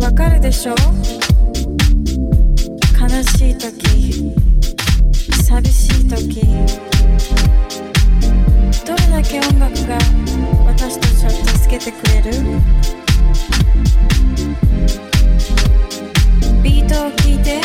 わかるでしょ？悲しい時寂しい時どれだけ音楽が私たちを助けてくれる？ビートを聴いて